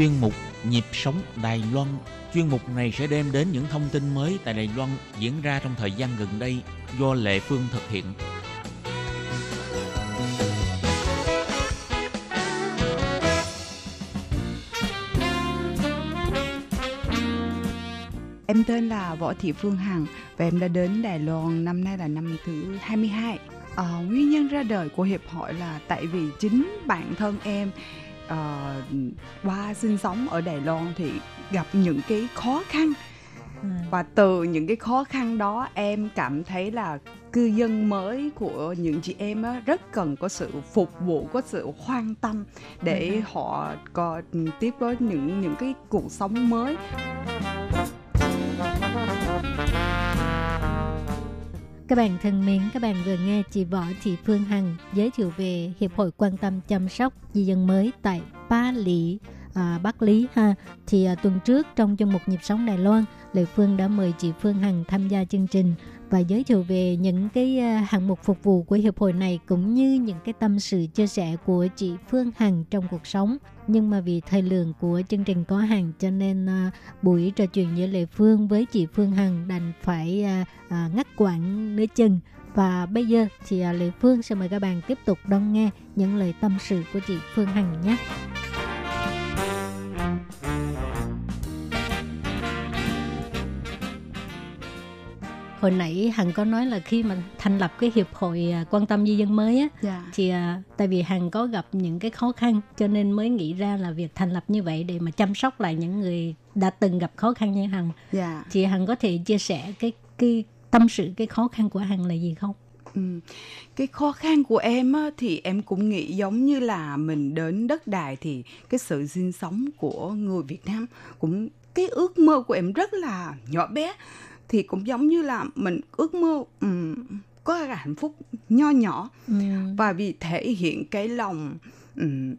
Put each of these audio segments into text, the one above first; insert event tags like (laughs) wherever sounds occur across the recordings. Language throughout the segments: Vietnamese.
Chuyên mục Nhịp sống Đài Loan Chuyên mục này sẽ đem đến những thông tin mới tại Đài Loan diễn ra trong thời gian gần đây do Lệ Phương thực hiện. Em tên là Võ Thị Phương Hằng và em đã đến Đài Loan năm nay là năm thứ 22. À, nguyên nhân ra đời của hiệp hội là tại vì chính bản thân em ờ, qua sinh sống ở Đài Loan thì gặp những cái khó khăn. Và từ những cái khó khăn đó em cảm thấy là cư dân mới của những chị em á, rất cần có sự phục vụ có sự quan tâm để họ có tiếp với những những cái cuộc sống mới Các bạn thân mến, các bạn vừa nghe chị Võ Thị Phương Hằng giới thiệu về Hiệp hội quan tâm chăm sóc di dân mới tại Ba Lý, à, Bắc Lý ha. Thì à, tuần trước trong chương mục Nhịp sống Đài Loan, Lệ Phương đã mời chị Phương Hằng tham gia chương trình và giới thiệu về những cái à, hạng mục phục vụ của hiệp hội này cũng như những cái tâm sự chia sẻ của chị Phương Hằng trong cuộc sống. Nhưng mà vì thời lượng của chương trình có hạn cho nên à, buổi trò chuyện giữa Lệ Phương với chị Phương Hằng đành phải à, à, ngắt quãng nửa chừng. Và bây giờ thì à, Lệ Phương sẽ mời các bạn tiếp tục đón nghe những lời tâm sự của chị Phương Hằng nhé. Hồi nãy Hằng có nói là khi mà thành lập cái hiệp hội à, quan tâm di dân mới á dạ thì à, tại vì Hằng có gặp những cái khó khăn cho nên mới nghĩ ra là việc thành lập như vậy để mà chăm sóc lại những người đã từng gặp khó khăn như Hằng. dạ Chị Hằng có thể chia sẻ cái cái tâm sự cái khó khăn của Hằng là gì không? Ừ. Cái khó khăn của em á, thì em cũng nghĩ giống như là mình đến đất đài thì cái sự sinh sống của người Việt Nam cũng cái ước mơ của em rất là nhỏ bé thì cũng giống như là mình ước mơ ừm, có cái hạnh phúc nho nhỏ Ừ. và vì thể hiện cái lòng ừm,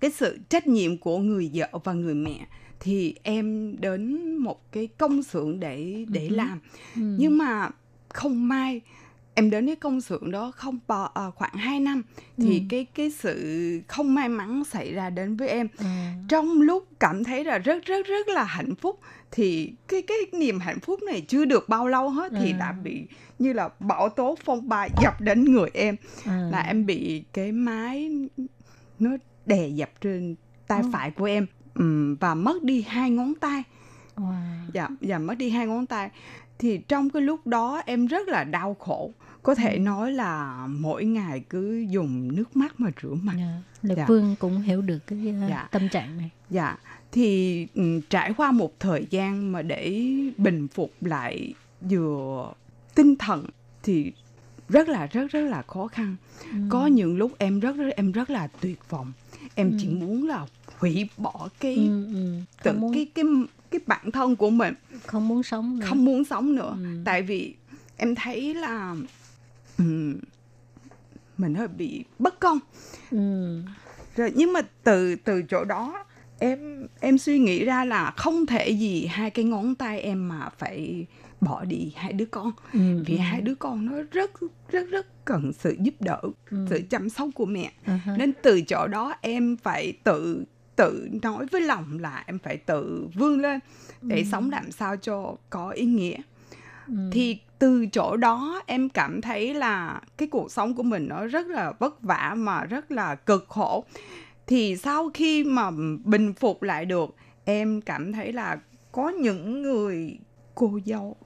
cái sự trách nhiệm của người vợ và người mẹ thì em đến một cái công xưởng để để làm Ừ. nhưng mà không may em đến cái công xưởng đó không bao à, khoảng 2 năm thì Ừ. cái cái sự không may mắn xảy ra đến với em À, trong lúc cảm thấy là rất rất rất là hạnh phúc thì cái cái niềm hạnh phúc này chưa được bao lâu hết thì À. đã bị như là bão tố phong ba dập đến người em à. là em bị cái máy nó đè dập trên tay Ồ. phải của em và mất đi hai ngón tay Wow. dạ dạ mất đi hai ngón tay thì trong cái lúc đó em rất là đau khổ có thể nói là mỗi ngày cứ dùng nước mắt mà rửa mặt Dạ. Lệ Dạ. Phương cũng hiểu được cái uh, Dạ. tâm trạng này. dạ thì ừ, trải qua một thời gian mà để bình phục lại vừa tinh thần thì rất là rất rất là khó khăn Ừ. có những lúc em rất rất em rất là tuyệt vọng em chỉ Ừ. muốn là hủy bỏ cái Ừ, ừ. tự muốn cái cái cái bản thân của mình không muốn sống nữa. không muốn sống nữa Ừ. tại vì em thấy là mình hơi bị bất công Ừ. rồi nhưng mà từ từ chỗ đó em em suy nghĩ ra là không thể gì hai cái ngón tay em mà phải bỏ đi hai đứa con Ừ. vì hai đứa con nó rất rất rất cần sự giúp đỡ Ừ. sự chăm sóc của mẹ ha. nên từ chỗ đó em phải tự tự nói với lòng là em phải tự vươn lên để Ừ. sống làm sao cho có ý nghĩa Ừ. thì từ chỗ đó em cảm thấy là cái cuộc sống của mình nó rất là vất vả mà rất là cực khổ thì sau khi mà bình phục lại được em cảm thấy là có những người cô dâu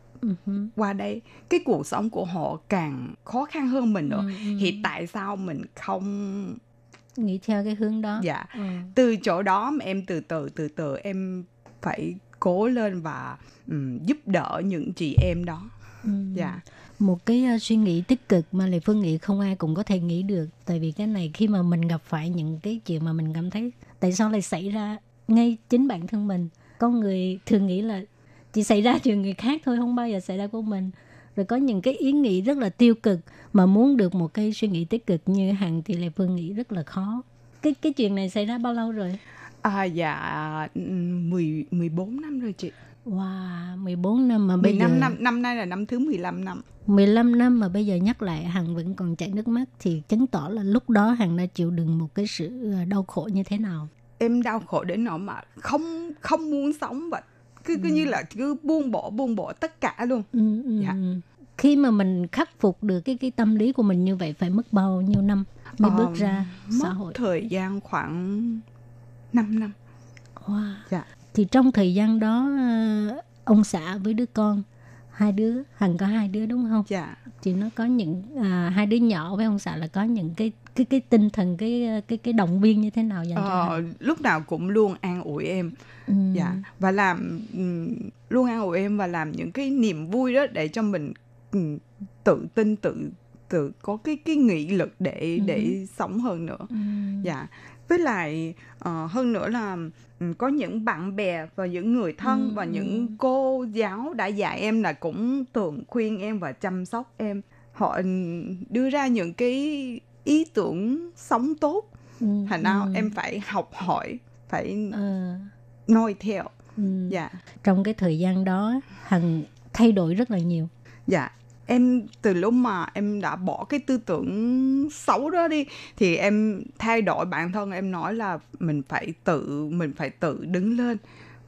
hứ. qua đây cái cuộc sống của họ càng khó khăn hơn mình nữa Ừ, ừ. thì tại sao mình không nghĩ theo cái hướng đó. dạ Ừ. từ chỗ đó mà em từ từ từ từ em phải cố lên và ừm, giúp đỡ những chị em đó Ừ. dạ một cái uh, suy nghĩ tích cực mà lệ phương nghĩ không ai cũng có thể nghĩ được. Tại vì cái này khi mà mình gặp phải những cái chuyện mà mình cảm thấy tại sao lại xảy ra ngay chính bản thân mình? Có người thường nghĩ là chỉ xảy ra chuyện người khác thôi không bao giờ xảy ra của mình. Rồi có những cái ý nghĩ rất là tiêu cực mà muốn được một cái suy nghĩ tích cực như hằng thì lệ phương nghĩ rất là khó. Cái cái chuyện này xảy ra bao lâu rồi? À, dạ ừm, 10 14 năm rồi chị Wow, 14 năm mà bây 15 giờ năm năm nay là năm thứ 15 năm 15 năm mà bây giờ nhắc lại Hằng vẫn còn chảy nước mắt thì chứng tỏ là lúc đó Hằng đã chịu đựng một cái sự ờ, đau khổ như thế nào. em đau khổ đến nỗi mà không không muốn sống vậy cứ cứ như là cứ buông bỏ buông bỏ tất cả luôn Ừ, ừ, Dạ. ừ. Khi mà mình khắc phục được cái cái tâm lý của mình như vậy phải mất bao nhiêu năm mới Ờ, bước ra xã mất hội? thời gian khoảng 5 năm Wow. dạ Thì trong thời gian đó ờ, ông xã với đứa con hai đứa Hằng có hai đứa đúng không? dạ Thì nó có những à, hai đứa nhỏ với ông xã là có những cái cái cái tinh thần cái ờ, cái cái động viên như thế nào dành cho ờ, Hằng? lúc nào cũng luôn an ủi em Ừ. dạ và làm ừm, luôn an ủi em và làm những cái niềm vui đó để cho mình ừm, tự tin tự tự có cái cái nghị lực để Ừ. để sống hơn nữa Ừ. dạ với lại ờ, hơn nữa là ừm, có những bạn bè và những người thân Ừ, và ừ. những cô giáo đã dạy em là cũng thường khuyên em và chăm sóc em họ ừm, đưa ra những cái ý tưởng sống tốt Ừ, thành ra ừ. em phải học hỏi phải Ờ, noi theo ừ. dạ trong cái thời gian đó hằng thay đổi rất là nhiều dạ em từ lúc mà em đã bỏ cái tư tưởng xấu đó đi thì em thay đổi bản thân em nói là mình phải tự mình phải tự đứng lên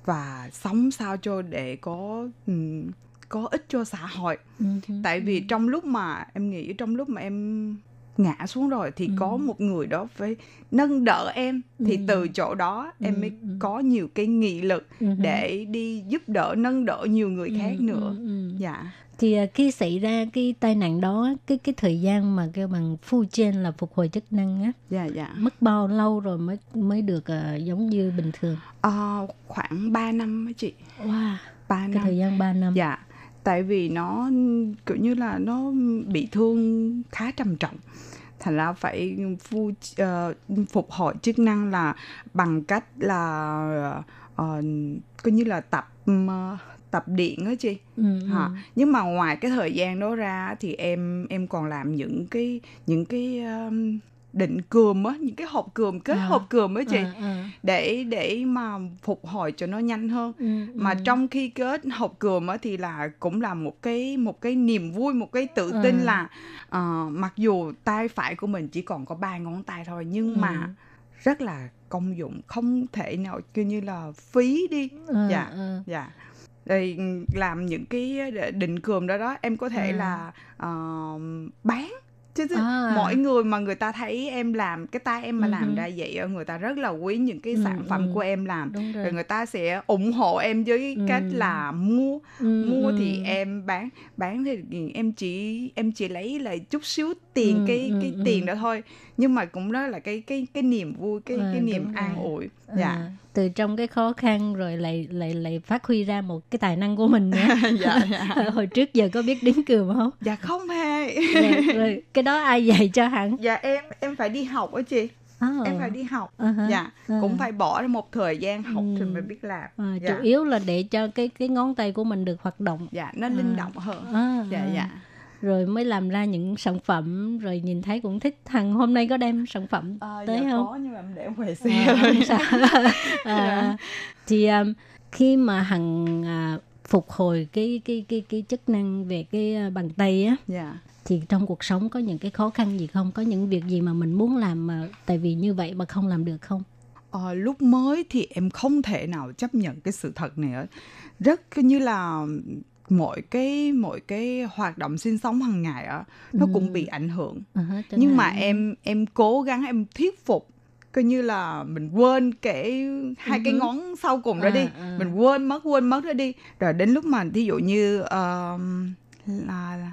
và sống sao cho để có ừm, có ích cho xã hội Ừ, tại vì trong lúc mà em nghĩ trong lúc mà em ngã xuống rồi thì Ừ. có một người đó phải nâng đỡ em thì Ừ. từ chỗ đó em Ừ, mới ừ. có nhiều cái nghị lực Ừ, để đi giúp đỡ nâng đỡ nhiều người ừ, khác nữa ừ, ừ. dạ thì à, khi xảy ra cái tai nạn đó cái cái thời gian mà kêu bằng phu trên là phục hồi chức năng á dạ dạ. mất bao lâu rồi mới mới được à, giống như bình thường? Ờ, khoảng 3 năm ấy chị. Wow 3 cái năm. thời gian 3 năm. Dạ tại vì nó kiểu như là nó bị thương khá trầm trọng. Thành ra phải phu ờ, phục hồi chức năng là bằng cách là ờ, coi như là tập ờ, tập điện á chị ừ, ừ. Hả? nhưng mà ngoài cái thời gian đó ra thì em em còn làm những cái những cái um, định cườm á những cái hộp cườm kết À. hộp cườm á chị À, à. để để mà phục hồi cho nó nhanh hơn Ừ, mà ừ. trong khi kết hộp cườm á thì là cũng là một cái một cái niềm vui một cái tự tin Ừ. là ờ, mặc dù tay phải của mình chỉ còn có ba ngón tay thôi nhưng Ừ. mà rất là công dụng không thể nào kiểu như là phí đi Ờ, dạ ờ. dạ ừ, làm những cái định cườm đó đó em có thể À. là ờ, bán chứ À. mọi người mà người ta thấy em làm cái tay em mà Ừ làm ra vậy người ta rất là quý những cái Ừ, sản phẩm ừ. của em làm đúng rồi rồi người ta sẽ ủng hộ em với Ừ. cách là mua Ừ, mua ừ. thì em bán bán thì em chỉ em chỉ lấy lại chút xíu tiền Ừ, cái ừ, cái ừ. tiền đó thôi nhưng mà cũng đó là cái cái cái niềm vui cái À, cái niềm an rồi. ủi À, dạ từ trong cái khó khăn rồi lại lại lại phát huy ra một cái tài năng của mình nữa (laughs) dạ dạ (laughs) hồi trước giờ có biết đính cườm không dạ không hề (laughs) rồi, rồi cái đó ai dạy cho hẳn dạ em em phải đi học á chị em phải đi học hả. dạ À. cũng phải bỏ ra một thời gian học thì Ừ. mới biết làm À, dạ. chủ yếu là để cho cái cái ngón tay của mình được hoạt động dạ nó linh À. động hơn à, dạ dạ rồi mới làm ra những sản phẩm rồi nhìn thấy cũng thích thằng hôm nay có đem sản phẩm Ờ, tới dạ không có nhưng mà em để ngoài xe À, không sao. (laughs) Dạ. à, thì um, khi mà hằng à, phục hồi cái cái cái cái chức năng về cái à, bàn tay á dạ thì trong cuộc sống có những cái khó khăn gì không có những việc gì mà mình muốn làm mà tại vì như vậy mà không làm được không Ờ, lúc mới thì em không thể nào chấp nhận cái sự thật này rất như là mọi cái mọi cái hoạt động sinh sống hàng ngày á nó cũng Ừ. bị ảnh hưởng chẳng nhưng mà em em cố gắng em thuyết phục coi như là mình quên cái hai cái Ừ. ngón sau cùng đó À, đi à. mình quên mất quên mất đó đi rồi đến lúc mà ví dụ như um, là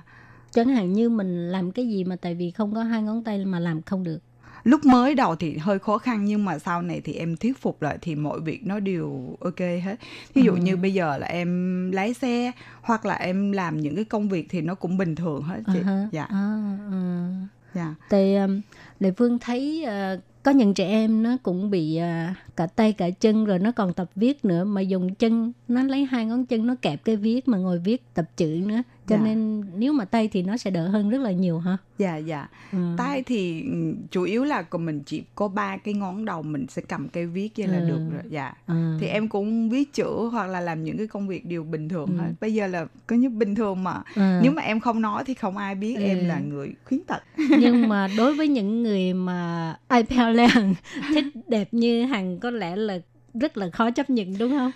chẳng hạn như mình làm cái gì mà tại vì không có hai ngón tay mà làm không được lúc mới đầu thì hơi khó khăn nhưng mà sau này thì em thuyết phục lại thì mọi việc nó đều ok hết ví dụ Ừ. như bây giờ là em lái xe hoặc là em làm những cái công việc thì nó cũng bình thường hết chị ha. dạ À, à. dạ Thì um, Lệ Phương thấy ờ, có những trẻ em nó cũng bị ờ, cả tay cả chân rồi nó còn tập viết nữa mà dùng chân nó lấy hai ngón chân nó kẹp cái viết mà ngồi viết tập chữ nữa cho Dạ. nên nếu mà tay thì nó sẽ đỡ hơn rất là nhiều ha. dạ dạ Ừ. tay thì ừ, chủ yếu là còn mình chỉ có ba cái ngón đầu mình sẽ cầm cây viết vậy là Ừ. được rồi dạ À. thì em cũng viết chữ hoặc là làm những cái công việc đều bình thường Ừ. bây giờ là có như bình thường mà À. nếu mà em không nói thì không ai biết Ừ. em là người khuyến tật (laughs) nhưng mà đối với những người mà ai (laughs) thích đẹp như Hằng có lẽ là rất là khó chấp nhận đúng không?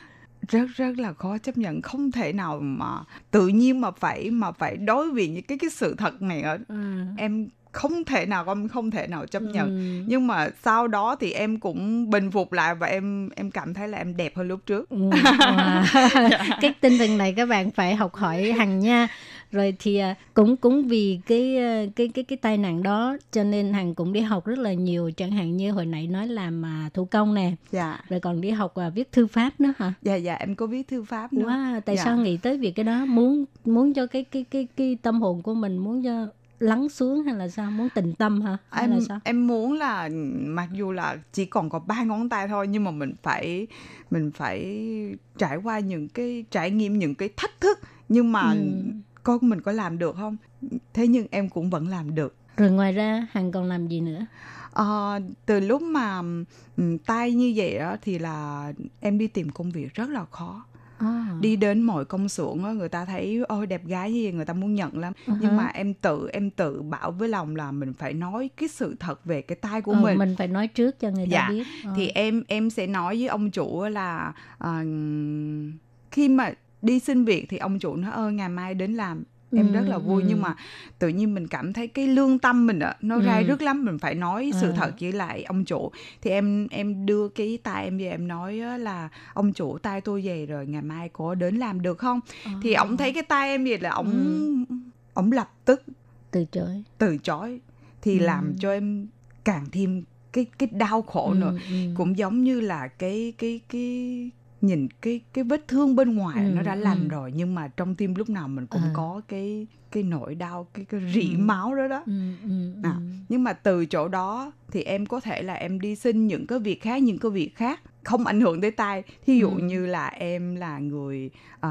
Rất rất là khó chấp nhận không thể nào mà tự nhiên mà phải mà phải đối diện những cái cái sự thật này ở À. em không thể nào em không thể nào chấp nhận Ừ. nhưng mà sau đó thì em cũng bình phục lại và em em cảm thấy là em đẹp hơn lúc trước Ừ, wow. (laughs) cái tinh thần này các bạn phải học hỏi hằng nha rồi thì à, cũng cũng vì cái à, cái cái cái tai nạn đó cho nên hằng cũng đi học rất là nhiều. Chẳng hạn như hồi nãy nói làm à, thủ công nè. Dạ. Rồi còn đi học à, viết thư pháp nữa hả? Dạ dạ em có viết thư pháp nữa. Wow tại Dạ. sao nghĩ tới việc cái đó? Muốn muốn cho cái cái cái cái tâm hồn của mình muốn cho lắng xuống hay là sao? Muốn tĩnh tâm hả? Hay em là sao? em muốn là mặc dù là chỉ còn có ba ngón tay thôi nhưng mà mình phải mình phải trải qua những cái trải nghiệm những cái thách thức. Nhưng mà Ừ. con mình có làm được không? Thế nhưng em cũng vẫn làm được. Rồi ngoài ra hằng còn làm gì nữa? Ờ, từ lúc mà ừm, tay như vậy đó thì là em đi tìm công việc rất là khó. À. đi đến mọi công xưởng người ta thấy ôi đẹp gái như vậy người ta muốn nhận lắm. Ừ nhưng mà em tự em tự bảo với lòng là mình phải nói cái sự thật về cái tay của Ờ, mình. mình phải nói trước cho người ta Dạ, biết. Ờ. thì em em sẽ nói với ông chủ là ờ, khi mà đi xin việc thì ông chủ nói ơ ngày mai đến làm em Ừ, rất là vui ừ. nhưng mà tự nhiên mình cảm thấy cái lương tâm mình ạ nó Ừ. rai rứt lắm mình phải nói sự À. thật với lại ông chủ thì em em đưa cái tay em về em nói là ông chủ tay tôi về rồi ngày mai có đến làm được không thì Ờ. ông thấy cái tay em vậy là ông ông lập tức từ chối từ chối thì làm cho em càng thêm cái cái đau khổ nữa Ừ, ừ. cũng giống như là cái cái cái nhìn cái cái vết thương bên ngoài Ừ, nó đã lành ừ. rồi nhưng mà trong tim lúc nào mình cũng À. có cái cái nỗi đau cái cái rỉ Ừ. máu đó đó ừ, ừ, À. ừ. nhưng mà từ chỗ đó thì em có thể là em đi xin những cái việc khác những cái việc khác không ảnh hưởng tới tay thí dụ Ừ. như là em là người à,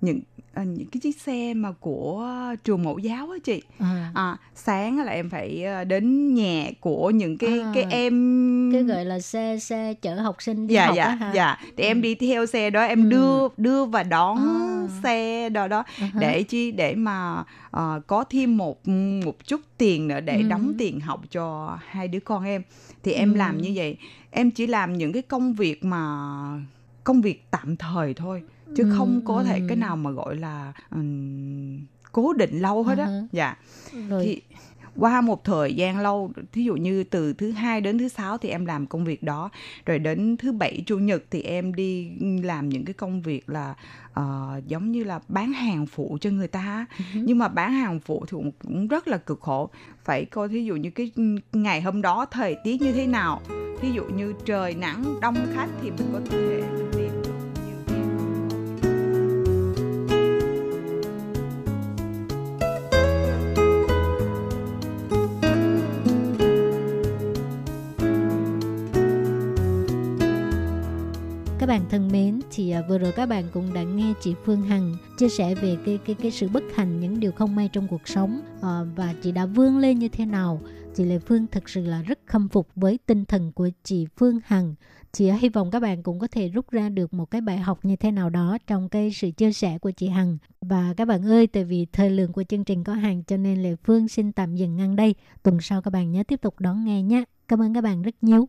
những à, những cái chiếc xe mà của trường mẫu giáo á chị À, à, sáng là em phải à, đến nhà của những cái À. cái em cái gọi là xe xe chở học sinh đi dạ học dạ á hả dạ thì em Ừ. đi theo xe đó em Ừ. đưa đưa và đón À. xe đó đó ha. để chi để mà ờ, có thêm một một chút tiền nữa để Ừ. đóng tiền học cho hai đứa con em thì em Ừ. làm như vậy em chỉ làm những cái công việc mà công việc tạm thời thôi chứ Ừ, không có thể cái nào mà gọi là ừm, cố định lâu hết á. À ha. dạ. Rồi. Thì qua một thời gian lâu thí dụ như từ thứ hai đến thứ sáu thì em làm công việc đó rồi đến thứ bảy chủ nhật thì em đi làm những cái công việc là ờ, giống như là bán hàng phụ cho người ta Ừ. nhưng mà bán hàng phụ thì cũng, cũng rất là cực khổ. Phải coi thí dụ như cái ngày hôm đó thời tiết như thế nào. Thí dụ như trời nắng đông khách thì mình có thể bạn thân mến, thì à, vừa rồi các bạn cũng đã nghe chị Phương Hằng chia sẻ về cái cái cái sự bất hạnh, những điều không may trong cuộc sống ờ, và chị đã vươn lên như thế nào. Chị Lê Phương thực sự là rất khâm phục với tinh thần của chị Phương Hằng. Chị à, hy vọng các bạn cũng có thể rút ra được một cái bài học như thế nào đó trong cái sự chia sẻ của chị Hằng. Và các bạn ơi, tại vì thời lượng của chương trình có hạn cho nên Lê Phương xin tạm dừng ngang đây. Tuần sau các bạn nhớ tiếp tục đón nghe nhé. Cảm ơn các bạn rất nhiều.